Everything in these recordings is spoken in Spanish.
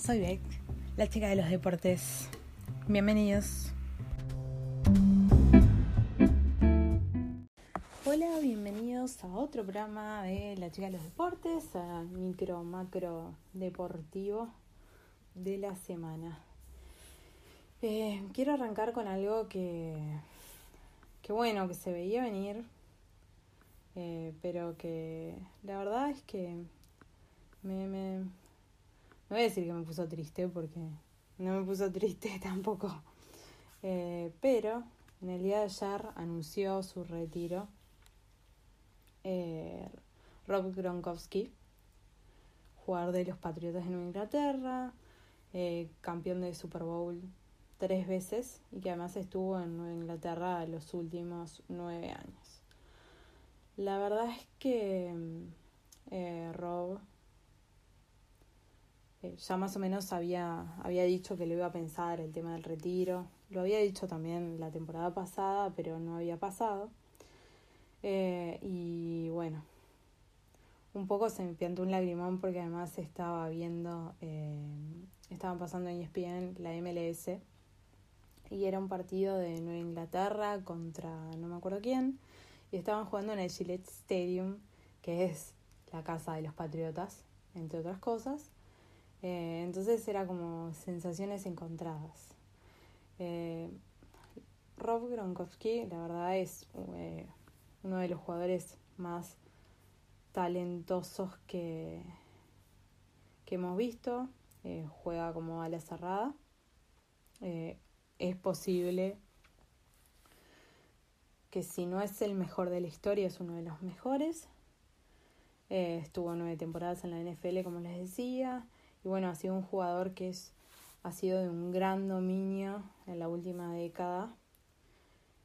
Soy Beck, la chica de los deportes. Bienvenidos. Hola, bienvenidos a otro programa de La chica de los deportes, a micro macro deportivo de la semana. Eh, quiero arrancar con algo que, que bueno, que se veía venir, eh, pero que la verdad es que me, me, no voy a decir que me puso triste porque no me puso triste tampoco. Eh, pero en el día de ayer anunció su retiro eh, Rob Gronkowski, jugador de los Patriotas de Nueva Inglaterra, eh, campeón de Super Bowl tres veces y que además estuvo en Nueva Inglaterra los últimos nueve años. La verdad es que eh, Rob eh, ya más o menos había, había dicho que le iba a pensar el tema del retiro. Lo había dicho también la temporada pasada, pero no había pasado. Eh, y bueno, un poco se me piantó un lagrimón porque además estaba viendo, eh, estaban pasando en ESPN la MLS y era un partido de Nueva Inglaterra contra no me acuerdo quién y estaban jugando en el Gillette Stadium que es la casa de los Patriotas entre otras cosas eh, entonces era como sensaciones encontradas eh, Rob Gronkowski la verdad es eh, uno de los jugadores más talentosos que, que hemos visto juega como ala cerrada es posible que si no es el mejor de la historia, es uno de los mejores. Estuvo nueve temporadas en la NFL, como les decía. Y bueno, ha sido un jugador que es, ha sido de un gran dominio en la última década.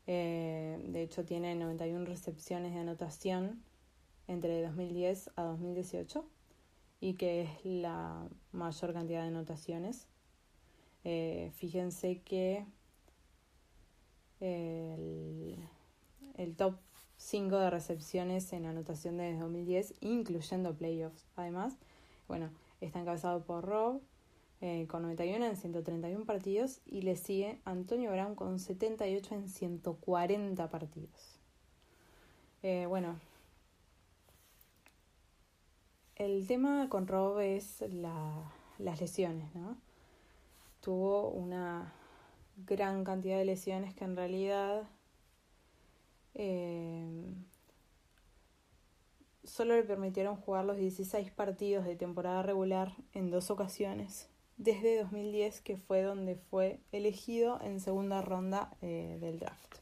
Eh, de hecho, tiene 91 recepciones de anotación entre 2010 a 2018 y que es la mayor cantidad de anotaciones. Eh, fíjense que el, el top 5 de recepciones en anotación desde 2010, incluyendo playoffs. Además, bueno, está encabezado por Rob eh, con 91 en 131 partidos y le sigue Antonio Brown con 78 en 140 partidos. Eh, bueno, el tema con Rob es la, las lesiones, ¿no? Tuvo una gran cantidad de lesiones que en realidad eh, solo le permitieron jugar los 16 partidos de temporada regular en dos ocasiones, desde 2010 que fue donde fue elegido en segunda ronda eh, del draft.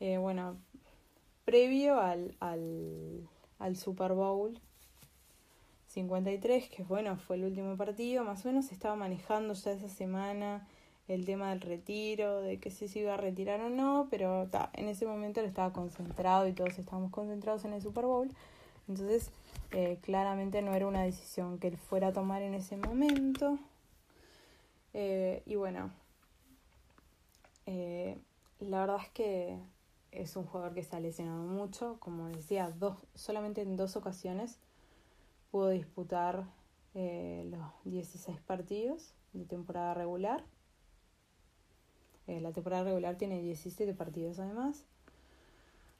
Eh, bueno, previo al, al, al Super Bowl 53, que bueno, fue el último partido, más o menos estaba manejando ya esa semana el tema del retiro, de que si se iba a retirar o no, pero ta, en ese momento él estaba concentrado y todos estábamos concentrados en el Super Bowl, entonces eh, claramente no era una decisión que él fuera a tomar en ese momento. Eh, y bueno, eh, la verdad es que es un jugador que se ha lesionado mucho, como decía, dos, solamente en dos ocasiones pudo disputar los 16 partidos de temporada regular. Eh, la temporada regular tiene 17 partidos además.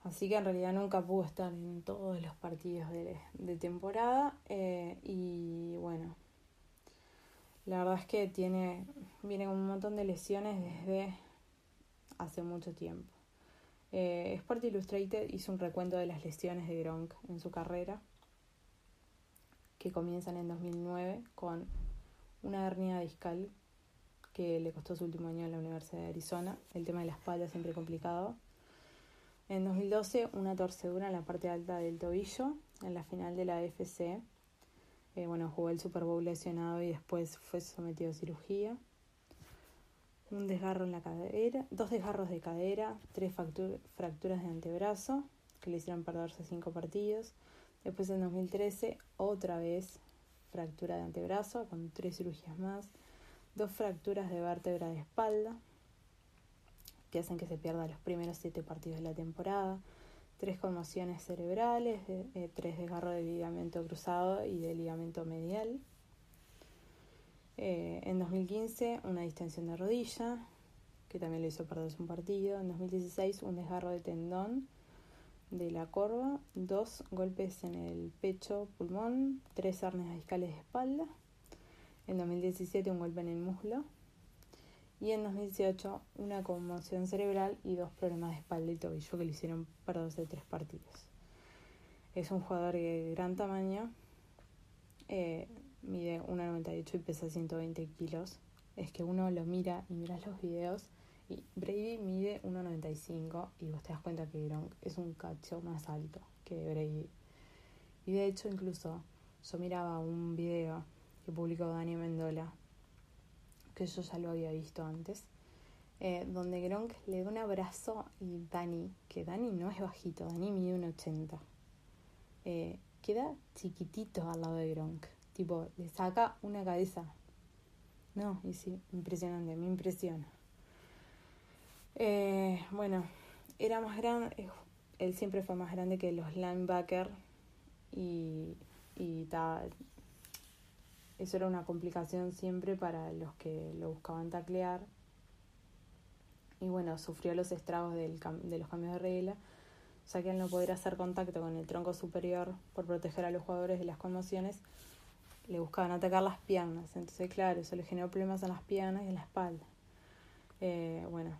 Así que en realidad nunca pudo estar en todos los partidos de, de temporada. Eh, y bueno, la verdad es que tiene, viene con un montón de lesiones desde hace mucho tiempo. Eh, Sport Illustrated hizo un recuento de las lesiones de Gronk en su carrera que comienzan en 2009 con una hernia discal que le costó su último año en la Universidad de Arizona. El tema de la espalda siempre complicado. En 2012, una torcedura en la parte alta del tobillo en la final de la AFC. Eh, bueno, jugó el Super Bowl lesionado y después fue sometido a cirugía. Un desgarro en la cadera, dos desgarros de cadera, tres fracturas de antebrazo que le hicieron perderse cinco partidos. Después en 2013, otra vez fractura de antebrazo con tres cirugías más, dos fracturas de vértebra de espalda que hacen que se pierda los primeros siete partidos de la temporada, tres conmociones cerebrales, eh, tres desgarros de ligamento cruzado y de ligamento medial. Eh, en 2015 una distensión de rodilla, que también le hizo perderse un partido. En 2016 un desgarro de tendón de la corva, dos golpes en el pecho, pulmón, tres hernias discales de espalda. En 2017 un golpe en el muslo. Y en 2018 una conmoción cerebral y dos problemas de espalda y tobillo que le hicieron perderse tres partidos. Es un jugador de gran tamaño. Eh, mide 1,98 y pesa 120 kilos. Es que uno lo mira y mira los videos y Brady mide 1,95 y vos te das cuenta que Gronk es un cacho más alto que Brady. Y de hecho incluso yo miraba un video que publicó Dani Mendola, que yo ya lo había visto antes, eh, donde Gronk le da un abrazo y Dani, que Dani no es bajito, Dani mide 1,80, eh, queda chiquitito al lado de Gronk. Tipo, le saca una cabeza. No, y sí, impresionante, me impresiona. Eh, bueno, era más grande, él siempre fue más grande que los linebackers y, y eso era una complicación siempre para los que lo buscaban taclear. Y bueno, sufrió los estragos del, de los cambios de regla, ya que al no poder hacer contacto con el tronco superior por proteger a los jugadores de las conmociones, le buscaban atacar las piernas. Entonces, claro, eso le generó problemas en las piernas y en la espalda. Eh, bueno,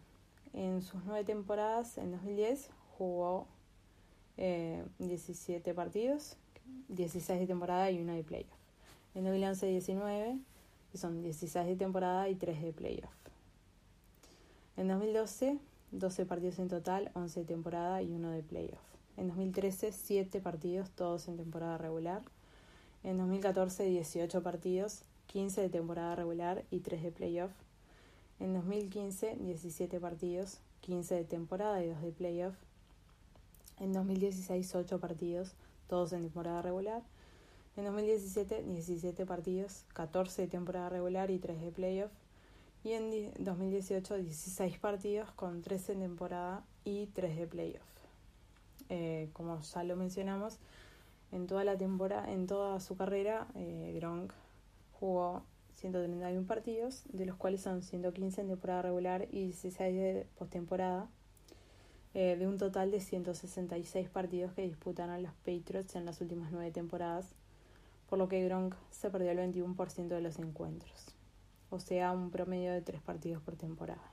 en sus nueve temporadas, en 2010, jugó eh, 17 partidos, 16 de temporada y uno de playoff. En 2011-19, que son 16 de temporada y 3 de playoff. En 2012, 12 partidos en total, 11 de temporada y uno de playoff. En 2013, 7 partidos, todos en temporada regular. En 2014, 18 partidos, 15 de temporada regular y 3 de playoff. En 2015, 17 partidos, 15 de temporada y 2 de playoff. En 2016, 8 partidos, todos en temporada regular. En 2017, 17 partidos, 14 de temporada regular y 3 de playoff. Y en 2018, 16 partidos con 13 en temporada y 3 de playoff. Eh, como ya lo mencionamos, en toda la temporada, en toda su carrera, eh, Gronk jugó 131 partidos, de los cuales son 115 en temporada regular y 16 de postemporada, eh, de un total de 166 partidos que disputaron los Patriots en las últimas nueve temporadas, por lo que Gronk se perdió el 21% de los encuentros, o sea, un promedio de 3 partidos por temporada.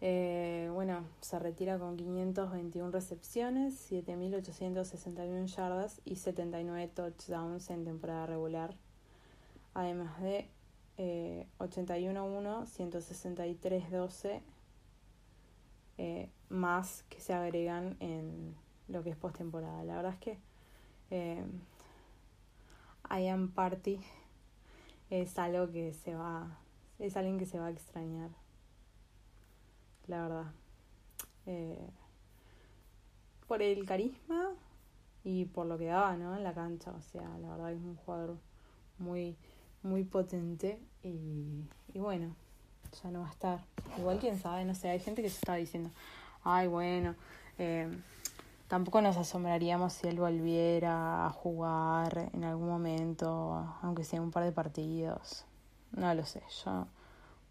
Eh, bueno, se retira con 521 recepciones, 7.861 yardas y 79 touchdowns en temporada regular además de eh, 81-1, 163-12 eh, más que se agregan en lo que es postemporada. La verdad es que eh, Ian Party es algo que se va, es alguien que se va a extrañar, la verdad. Eh, por el carisma y por lo que daba ¿no? en la cancha, o sea, la verdad es un jugador muy muy potente y, y bueno, ya no va a estar. Igual quién sabe, no sé, hay gente que se está diciendo, ay bueno, eh, tampoco nos asombraríamos si él volviera a jugar en algún momento, aunque sea un par de partidos. No lo sé, yo,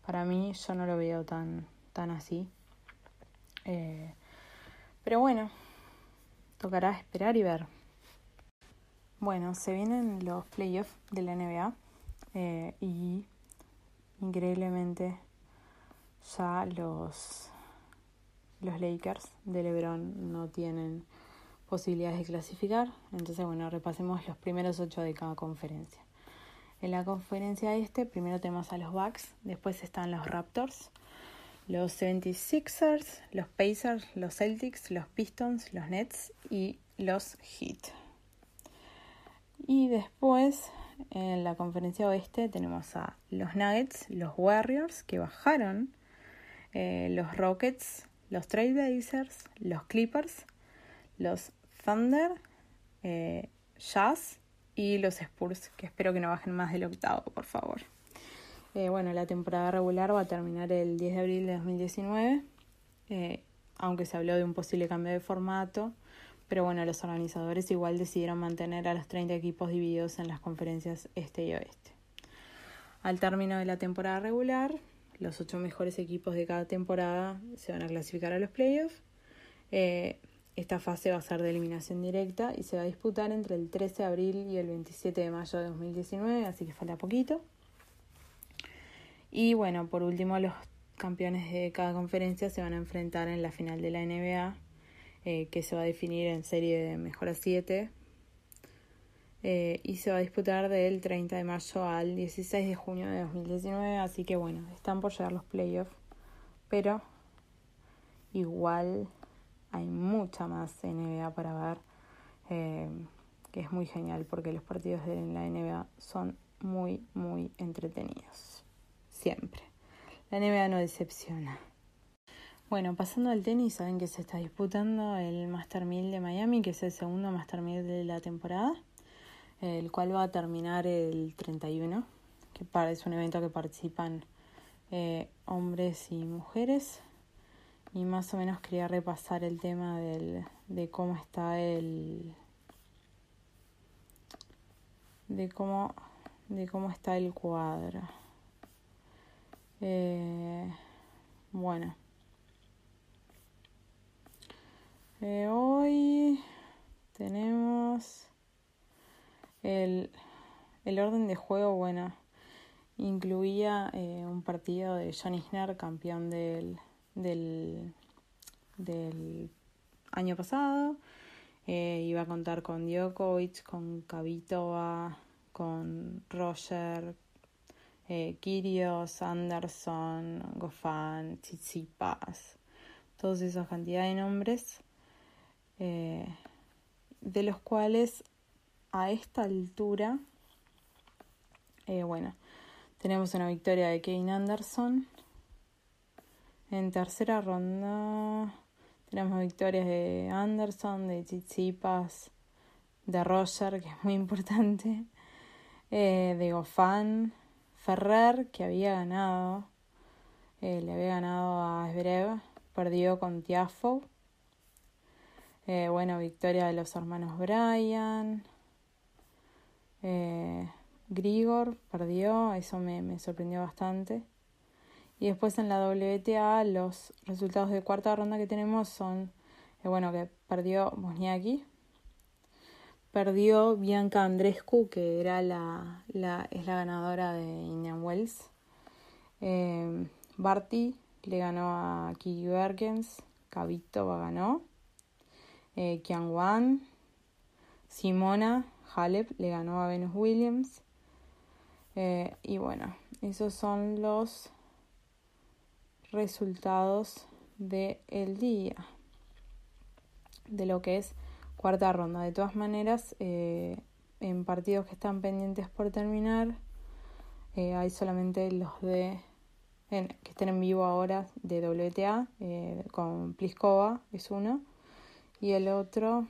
para mí yo no lo veo tan, tan así. Eh, pero bueno, tocará esperar y ver. Bueno, se vienen los playoffs de la NBA. Eh, y increíblemente ya los, los Lakers de LeBron no tienen posibilidades de clasificar. Entonces, bueno, repasemos los primeros ocho de cada conferencia. En la conferencia este, primero tenemos a los Bucks, después están los Raptors, los 76ers, los Pacers, los Celtics, los Pistons, los Nets y los Heat. Y después en la conferencia oeste tenemos a los Nuggets, los Warriors que bajaron, eh, los Rockets, los Trailblazers, los Clippers, los Thunder, eh, Jazz y los Spurs, que espero que no bajen más del octavo, por favor. Eh, bueno, la temporada regular va a terminar el 10 de abril de 2019, aunque se habló de un posible cambio de formato pero bueno, los organizadores igual decidieron mantener a los 30 equipos divididos en las conferencias este y oeste. Al término de la temporada regular, los ocho mejores equipos de cada temporada se van a clasificar a los playoffs. Eh, esta fase va a ser de eliminación directa y se va a disputar entre el 13 de abril y el 27 de mayo de 2019, así que falta poquito. Y bueno, por último, los campeones de cada conferencia se van a enfrentar en la final de la NBA eh, que se va a definir en serie de mejor a 7 eh, y se va a disputar del 30 de mayo al 16 de junio de 2019, así que bueno, están por llegar los playoffs, pero igual hay mucha más NBA para ver, eh, que es muy genial porque los partidos de la NBA son muy, muy entretenidos, siempre. La NBA no decepciona. Bueno, pasando al tenis, saben que se está disputando el Master 1000 de Miami, que es el segundo Master 1000 de la temporada, el cual va a terminar el 31, que es un evento que participan eh, hombres y mujeres. Y más o menos quería repasar el tema del, de cómo está el. de cómo, de cómo está el cuadro. Eh, bueno. Eh, hoy tenemos el, el, orden de juego, bueno, incluía eh, un partido de John Isner, campeón del, del, año pasado. Eh, iba a contar con Djokovic, con Kavitova, con Roger, eh, Kirios, Anderson, Goffin, Tsitsipas, todas esas cantidades de nombres. Eh, de los cuales a esta altura, eh, bueno, tenemos una victoria de Kane Anderson. En tercera ronda tenemos victorias de Anderson, de Tsitsipas, de Roger, que es muy importante, eh, de Goffin, Ferrer, que había ganado, le había ganado a Zverev, perdió con Tiafo eh, bueno, victoria de los hermanos Bryan. Eh, Grigor perdió, eso me, sorprendió bastante. Y después en la WTA los resultados de cuarta ronda que tenemos son, eh, bueno, que perdió Bosniaki, perdió Bianca Andrescu, que era la, la, es la ganadora de Indian Wells. Eh, Barty le ganó a Kiki Berkens, Kavitova ganó eh, Wan, Simona Halep le ganó a Venus Williams. Eh, y bueno, esos son los resultados del el día, de lo que es cuarta ronda. De todas maneras, eh, en partidos que están pendientes por terminar, eh, hay solamente los de que estén en vivo ahora de WTA, con Pliskova es uno y el otro,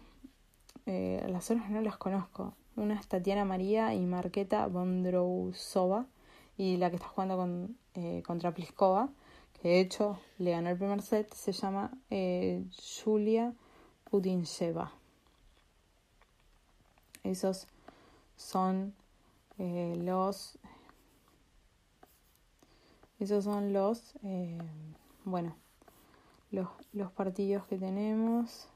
eh, las otras no las conozco. Una es Tatiana María y Marqueta Bondrousova. Y la que está jugando con, eh, contra Pliskova, que de hecho le ganó el primer set, se llama eh, Julia Putincheva. Esos son eh, los. Esos son los. bueno, los, los partidos que tenemos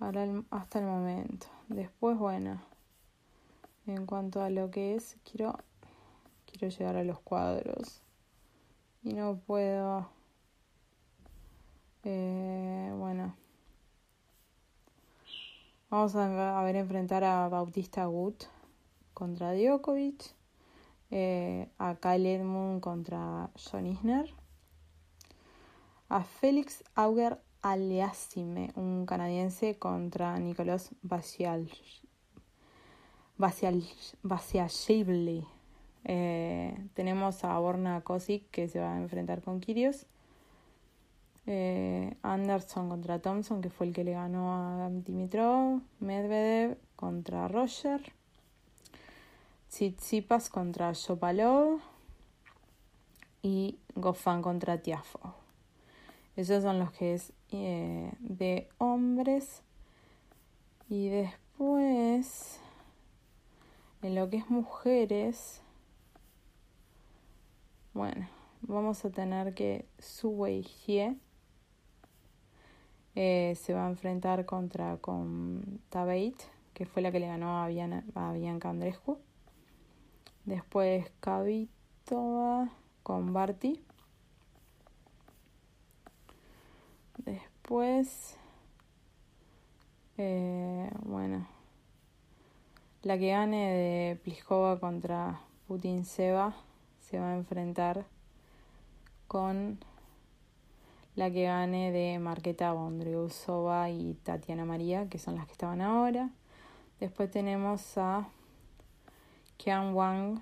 hasta el momento. Después, bueno, en cuanto a lo que es, quiero, quiero llegar a los cuadros. Y no puedo. Eh, bueno. Vamos a, ver enfrentar a Bautista Gut contra Djokovic. Eh, a Kyle Edmund contra John Isner. a Félix Auger Aliassime, un canadiense, contra Nicolás. Basiashvili. Eh, tenemos a Borna Kosic que se va a enfrentar con Kirios. Eh, Anderson contra Thompson, que fue el que le ganó a Dimitrov. Medvedev contra Roger. Tsitsipas contra Shopalov. Y Goffin contra Tiafo. Esos son los que es eh, de hombres. Y después, en lo que es mujeres, bueno, vamos a tener que Su Wei eh, se va a enfrentar contra con Tabeit, que fue la que le ganó a, Bianca Andrescu. Después Kavitova con Barty. Después, eh, bueno, la que gane de Pliskova contra Putin Seba se va a enfrentar con la que gane de Marqueta Bondriusova y Tatiana María, que son las que estaban ahora. Después tenemos a Kian Wang,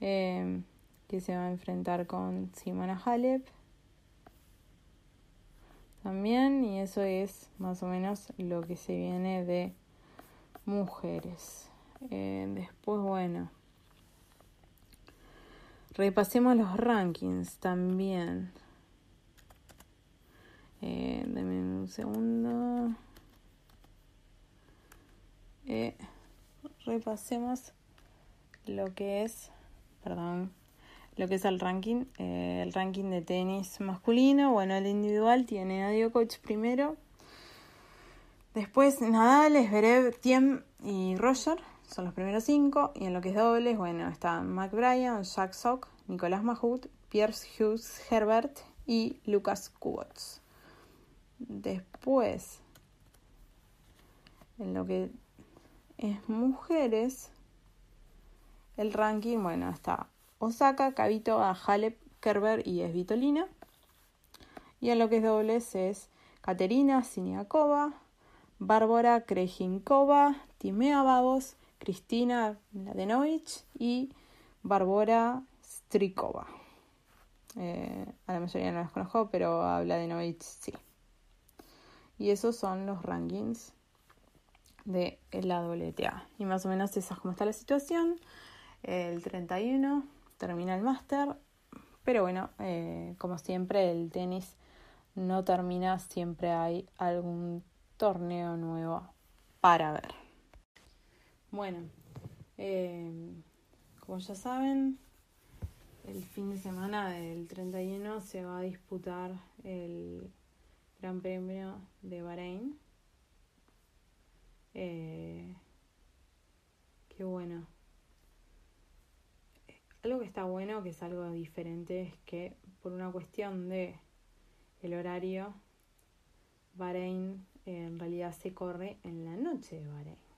eh, que se va a enfrentar con Simona Halep. También, y eso es más o menos lo que se viene de mujeres. Eh, después, bueno. Repasemos los rankings también. Eh, un segundo. Eh, repasemos lo que es, perdón, lo que es el ranking. Eh, el ranking de tenis masculino. Bueno, el individual tiene a Djokovic primero. Después Nadal, Zverev, Tiem y Roger son los primeros cinco. Y en lo que es dobles, bueno, están Mac Jack Sock, Nicolás Mahut, Pierce Hughes Herbert y Lucas Kubots. Después, en lo que es mujeres, el ranking, bueno, está Osaka, Kavito, Halep, Kerber y Esvitolina. Y en lo que es dobles es Katerina Siniakova, Bárbara Krejinkova, Timea Babos, Cristina Mladenovich y Barbora Strikova. Eh, a la mayoría no las conozco, pero a Mladenovich sí. Y esos son los rankings de la WTA. Y más o menos esa es como está la situación. El 31 termina el máster. Pero bueno, eh, como siempre, el tenis no termina, siempre hay algún torneo nuevo para ver. Bueno, eh, como ya saben, el fin de semana del 31 se va a disputar el Gran Premio de Bahrein. Eh, qué bueno. Algo que está bueno, que es algo diferente, es que por una cuestión de el horario, Bahrein en realidad se corre en la noche de Bahrein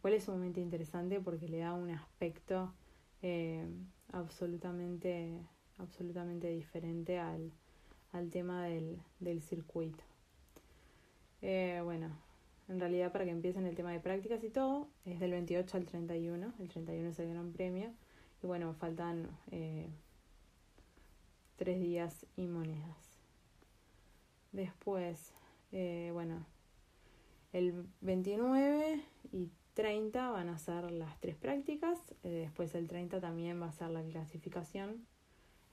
cual es sumamente interesante porque le da un aspecto eh, absolutamente, absolutamente diferente al, tema del, circuito. Eh, bueno, en realidad para que empiecen el tema de prácticas y todo, es del 28 al 31, el 31 es el gran premio, y bueno, faltan eh, tres días y monedas. Después, bueno, el 29 y 30 van a ser las tres prácticas, eh, después el 30 también va a ser la clasificación,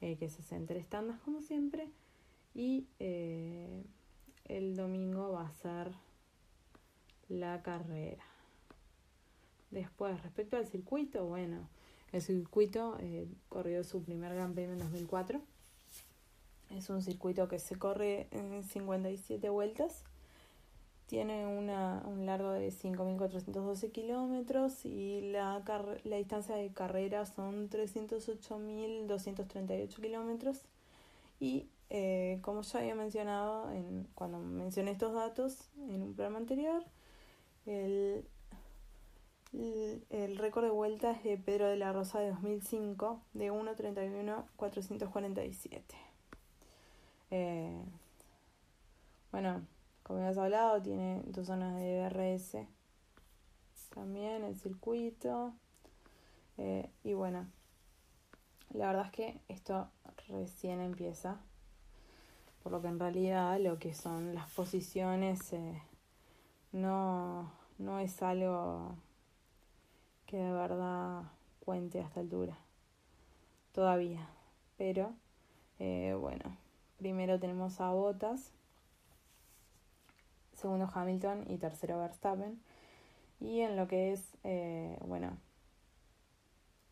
eh, que se hace en tres como siempre, y eh, el domingo va a ser la carrera. Después, respecto al circuito, bueno, el circuito corrió su primer Gran Premio en 2004. Es un circuito que se corre en 57 vueltas tiene una, un largo de 5.412 kilómetros y la, la distancia de carrera son 308.238 kilómetros. Y eh, como ya había mencionado en, cuando mencioné estos datos en un programa anterior, el El, récord de vuelta es de Pedro de la Rosa de 2005, de 1.31.447. Eh, bueno, como ya has hablado, tiene dos zonas de DRS también, el circuito. Eh, y bueno, la verdad es que esto recién empieza, por lo que en realidad lo que son las posiciones eh, no, no es algo que de verdad cuente a esta altura, todavía. Pero eh, bueno, primero tenemos a Bottas, segundo Hamilton y tercero Verstappen. Y en lo que es, bueno,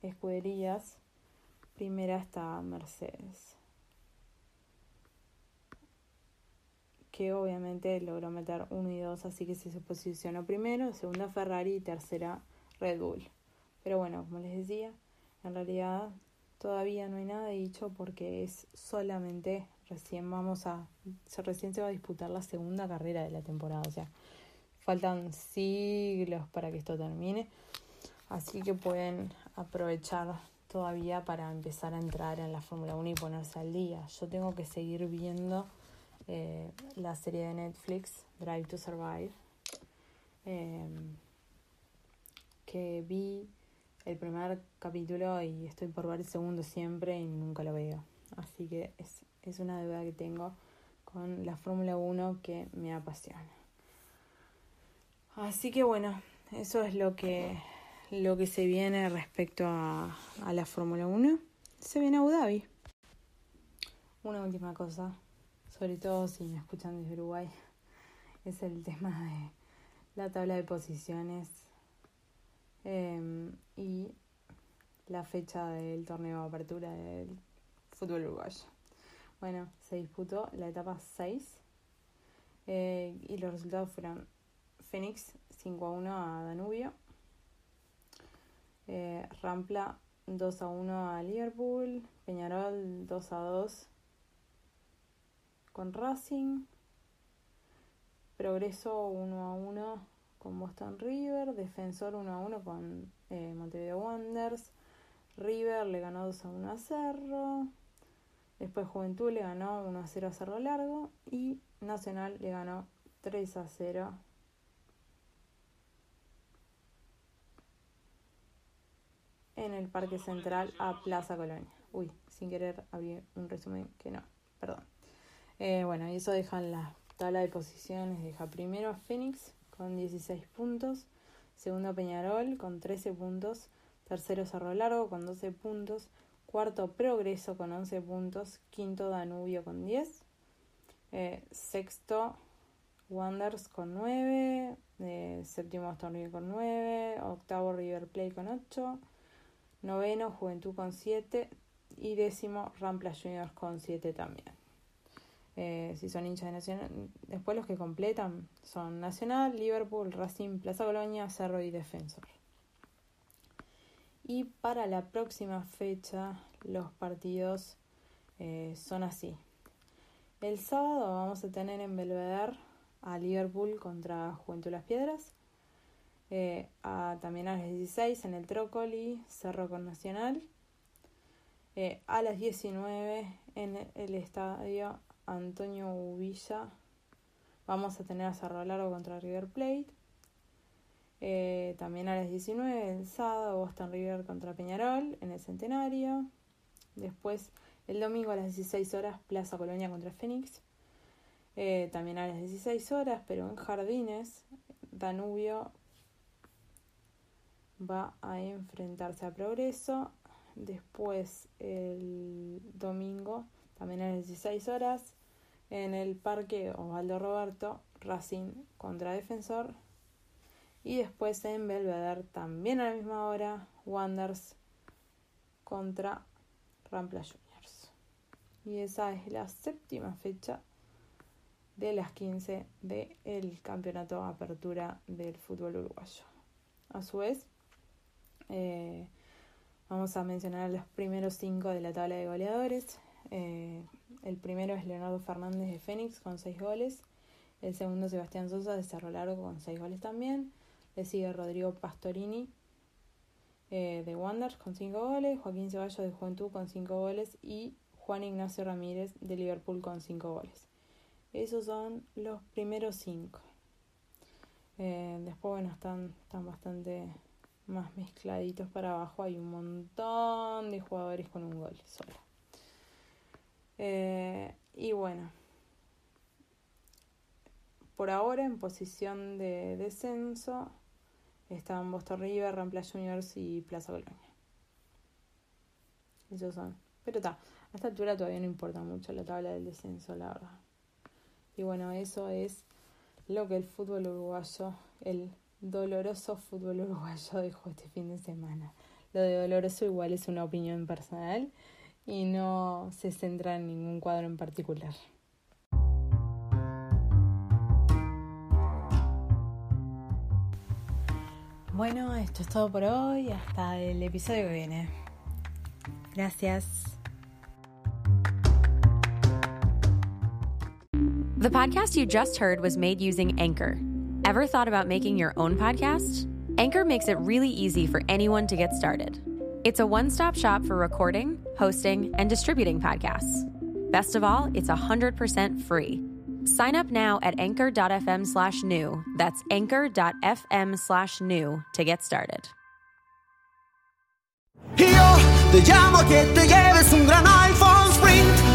escuderías, Primera está Mercedes. Que obviamente logró meter uno y dos, así que se posicionó primero, segunda Ferrari y tercera Red Bull. Pero bueno, como les decía, en realidad todavía no hay nada dicho porque es solamente recién vamos a recién se va a disputar la segunda carrera de la temporada, o sea, faltan siglos para que esto termine. Así que pueden aprovechar todavía para empezar a entrar en la Fórmula 1 y ponerse al día. Yo tengo que seguir viendo eh, la serie de Netflix, Drive to Survive, em, vi el primer capítulo y estoy por ver el segundo siempre y nunca lo veo. Así que es, es una deuda que tengo con la Fórmula 1 que me apasiona. Así que bueno, eso es lo que lo que se viene respecto a, a la Fórmula 1. Se viene Abu Dhabi. Una última cosa, sobre todo si me escuchan desde Uruguay, es el tema de la tabla de posiciones em, y la fecha del torneo de apertura del fútbol uruguayo. Bueno, se disputó la etapa 6 eh, y los resultados fueron Fénix 5 a 1 a Danubio, eh, Rampla 2 a 1 a Liverpool. Peñarol 2 a 2 con Racing. Progreso 1 a 1 con Boston River. Defensor 1 a 1 con eh, Montevideo Wanderers. River le ganó 2 a 1 a Cerro. Después Juventud le ganó 1 a 0 a Cerro Largo. Y Nacional le ganó 3 a 0 en el Parque Central a Plaza Colonia. Uy, sin querer abrir un resumen que no, perdón. Eh, bueno, y eso deja la tabla de posiciones, deja primero a Fénix con 16 puntos, segundo Peñarol con 13 puntos, tercero Cerro Largo con 12 puntos, cuarto Progreso con 11 puntos, quinto Danubio con 10, eh, sexto Wonders con 9, eh, séptimo Aston con 9, octavo River Plate con 8, noveno Juventud con 7 y décimo Rampla Juniors con 7 también. Eh, si son hinchas de Nacional, después los que completan son Nacional, Liverpool, Racing, Plaza Colonia, Cerro y Defensor. Y para la próxima fecha los partidos eh, son así. El sábado vamos a tener en Belvedere a Liverpool contra Juventud Las Piedras. Eh, a, también a las 16 en el Trócoli, Cerro con Nacional. A las 19 en el estadio Antonio Uvilla vamos a tener a Cerro Largo contra River Plate. Eh, también a las 19 el sábado Boston River contra Peñarol en el Centenario. Después el domingo a las 16 horas Plaza Colonia contra Fénix. también a las 16 horas, pero en Jardines, Danubio va a enfrentarse a Progreso. Después el domingo, también a las 16 horas, en el Parque Osvaldo Roberto, Racing contra Defensor. Y después en Belvedere, también a la misma hora, Wanders contra Rampla Juniors. Y esa es la séptima fecha de las 15 del campeonato apertura del fútbol uruguayo. A su vez, eh, vamos a mencionar los primeros cinco de la tabla de goleadores. Eh, el primero es Leonardo Fernández de Fénix con seis goles. El segundo Sebastián Sosa de Cerro Largo con seis goles también. Le sigue Rodrigo Pastorini eh, de Wanderers con 5 goles, Joaquín Ceballos de Juventud con 5 goles y Juan Ignacio Ramírez de Liverpool con 5 goles. Esos son los primeros 5. Eh, después, bueno, están, están bastante más mezcladitos para abajo. Hay un montón de jugadores con un gol solo. Eh, y bueno, por ahora en posición de descenso están Boston River, Rampla Juniors y Plaza Colonia. Esos son. Pero está, a esta altura todavía no importa mucho la tabla del descenso, la verdad. Y bueno, eso es lo que el fútbol uruguayo, el doloroso fútbol uruguayo dejó este fin de semana. Lo de doloroso igual es una opinión personal y no se centra en ningún cuadro en particular. Bueno, esto es todo por hoy. Hasta el episodio que viene. Gracias. The podcast you just heard was made using Anchor. Ever thought about making your own podcast? Anchor makes it really easy for anyone to get started. It's a one stop shop for recording, hosting, and distributing podcasts. Best of all, it's 100% free. Sign up now at anchor.fm slash new. That's anchor.fm slash new to get started. Yo te llamo que te lleves un gran iPhone.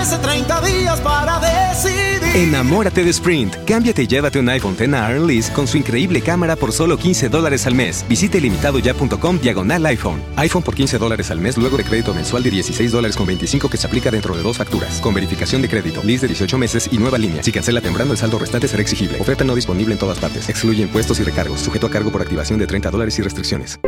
ofrece 30 días para decidir. Enamórate de Sprint. Cámbiate y llévate un iPhone X Lease con su increíble cámara por solo 15 dólares al mes. Visite limitadoya.com diagonal iPhone. iPhone por 15 dólares al mes luego de crédito mensual de 16 dólares con 25 que se aplica dentro de dos facturas. Con verificación de crédito, lease de 18 meses y nueva línea. Si cancela temprano, el saldo restante será exigible. Oferta no disponible en todas partes. Excluye impuestos y recargos. Sujeto a cargo por activación de 30 dólares y restricciones.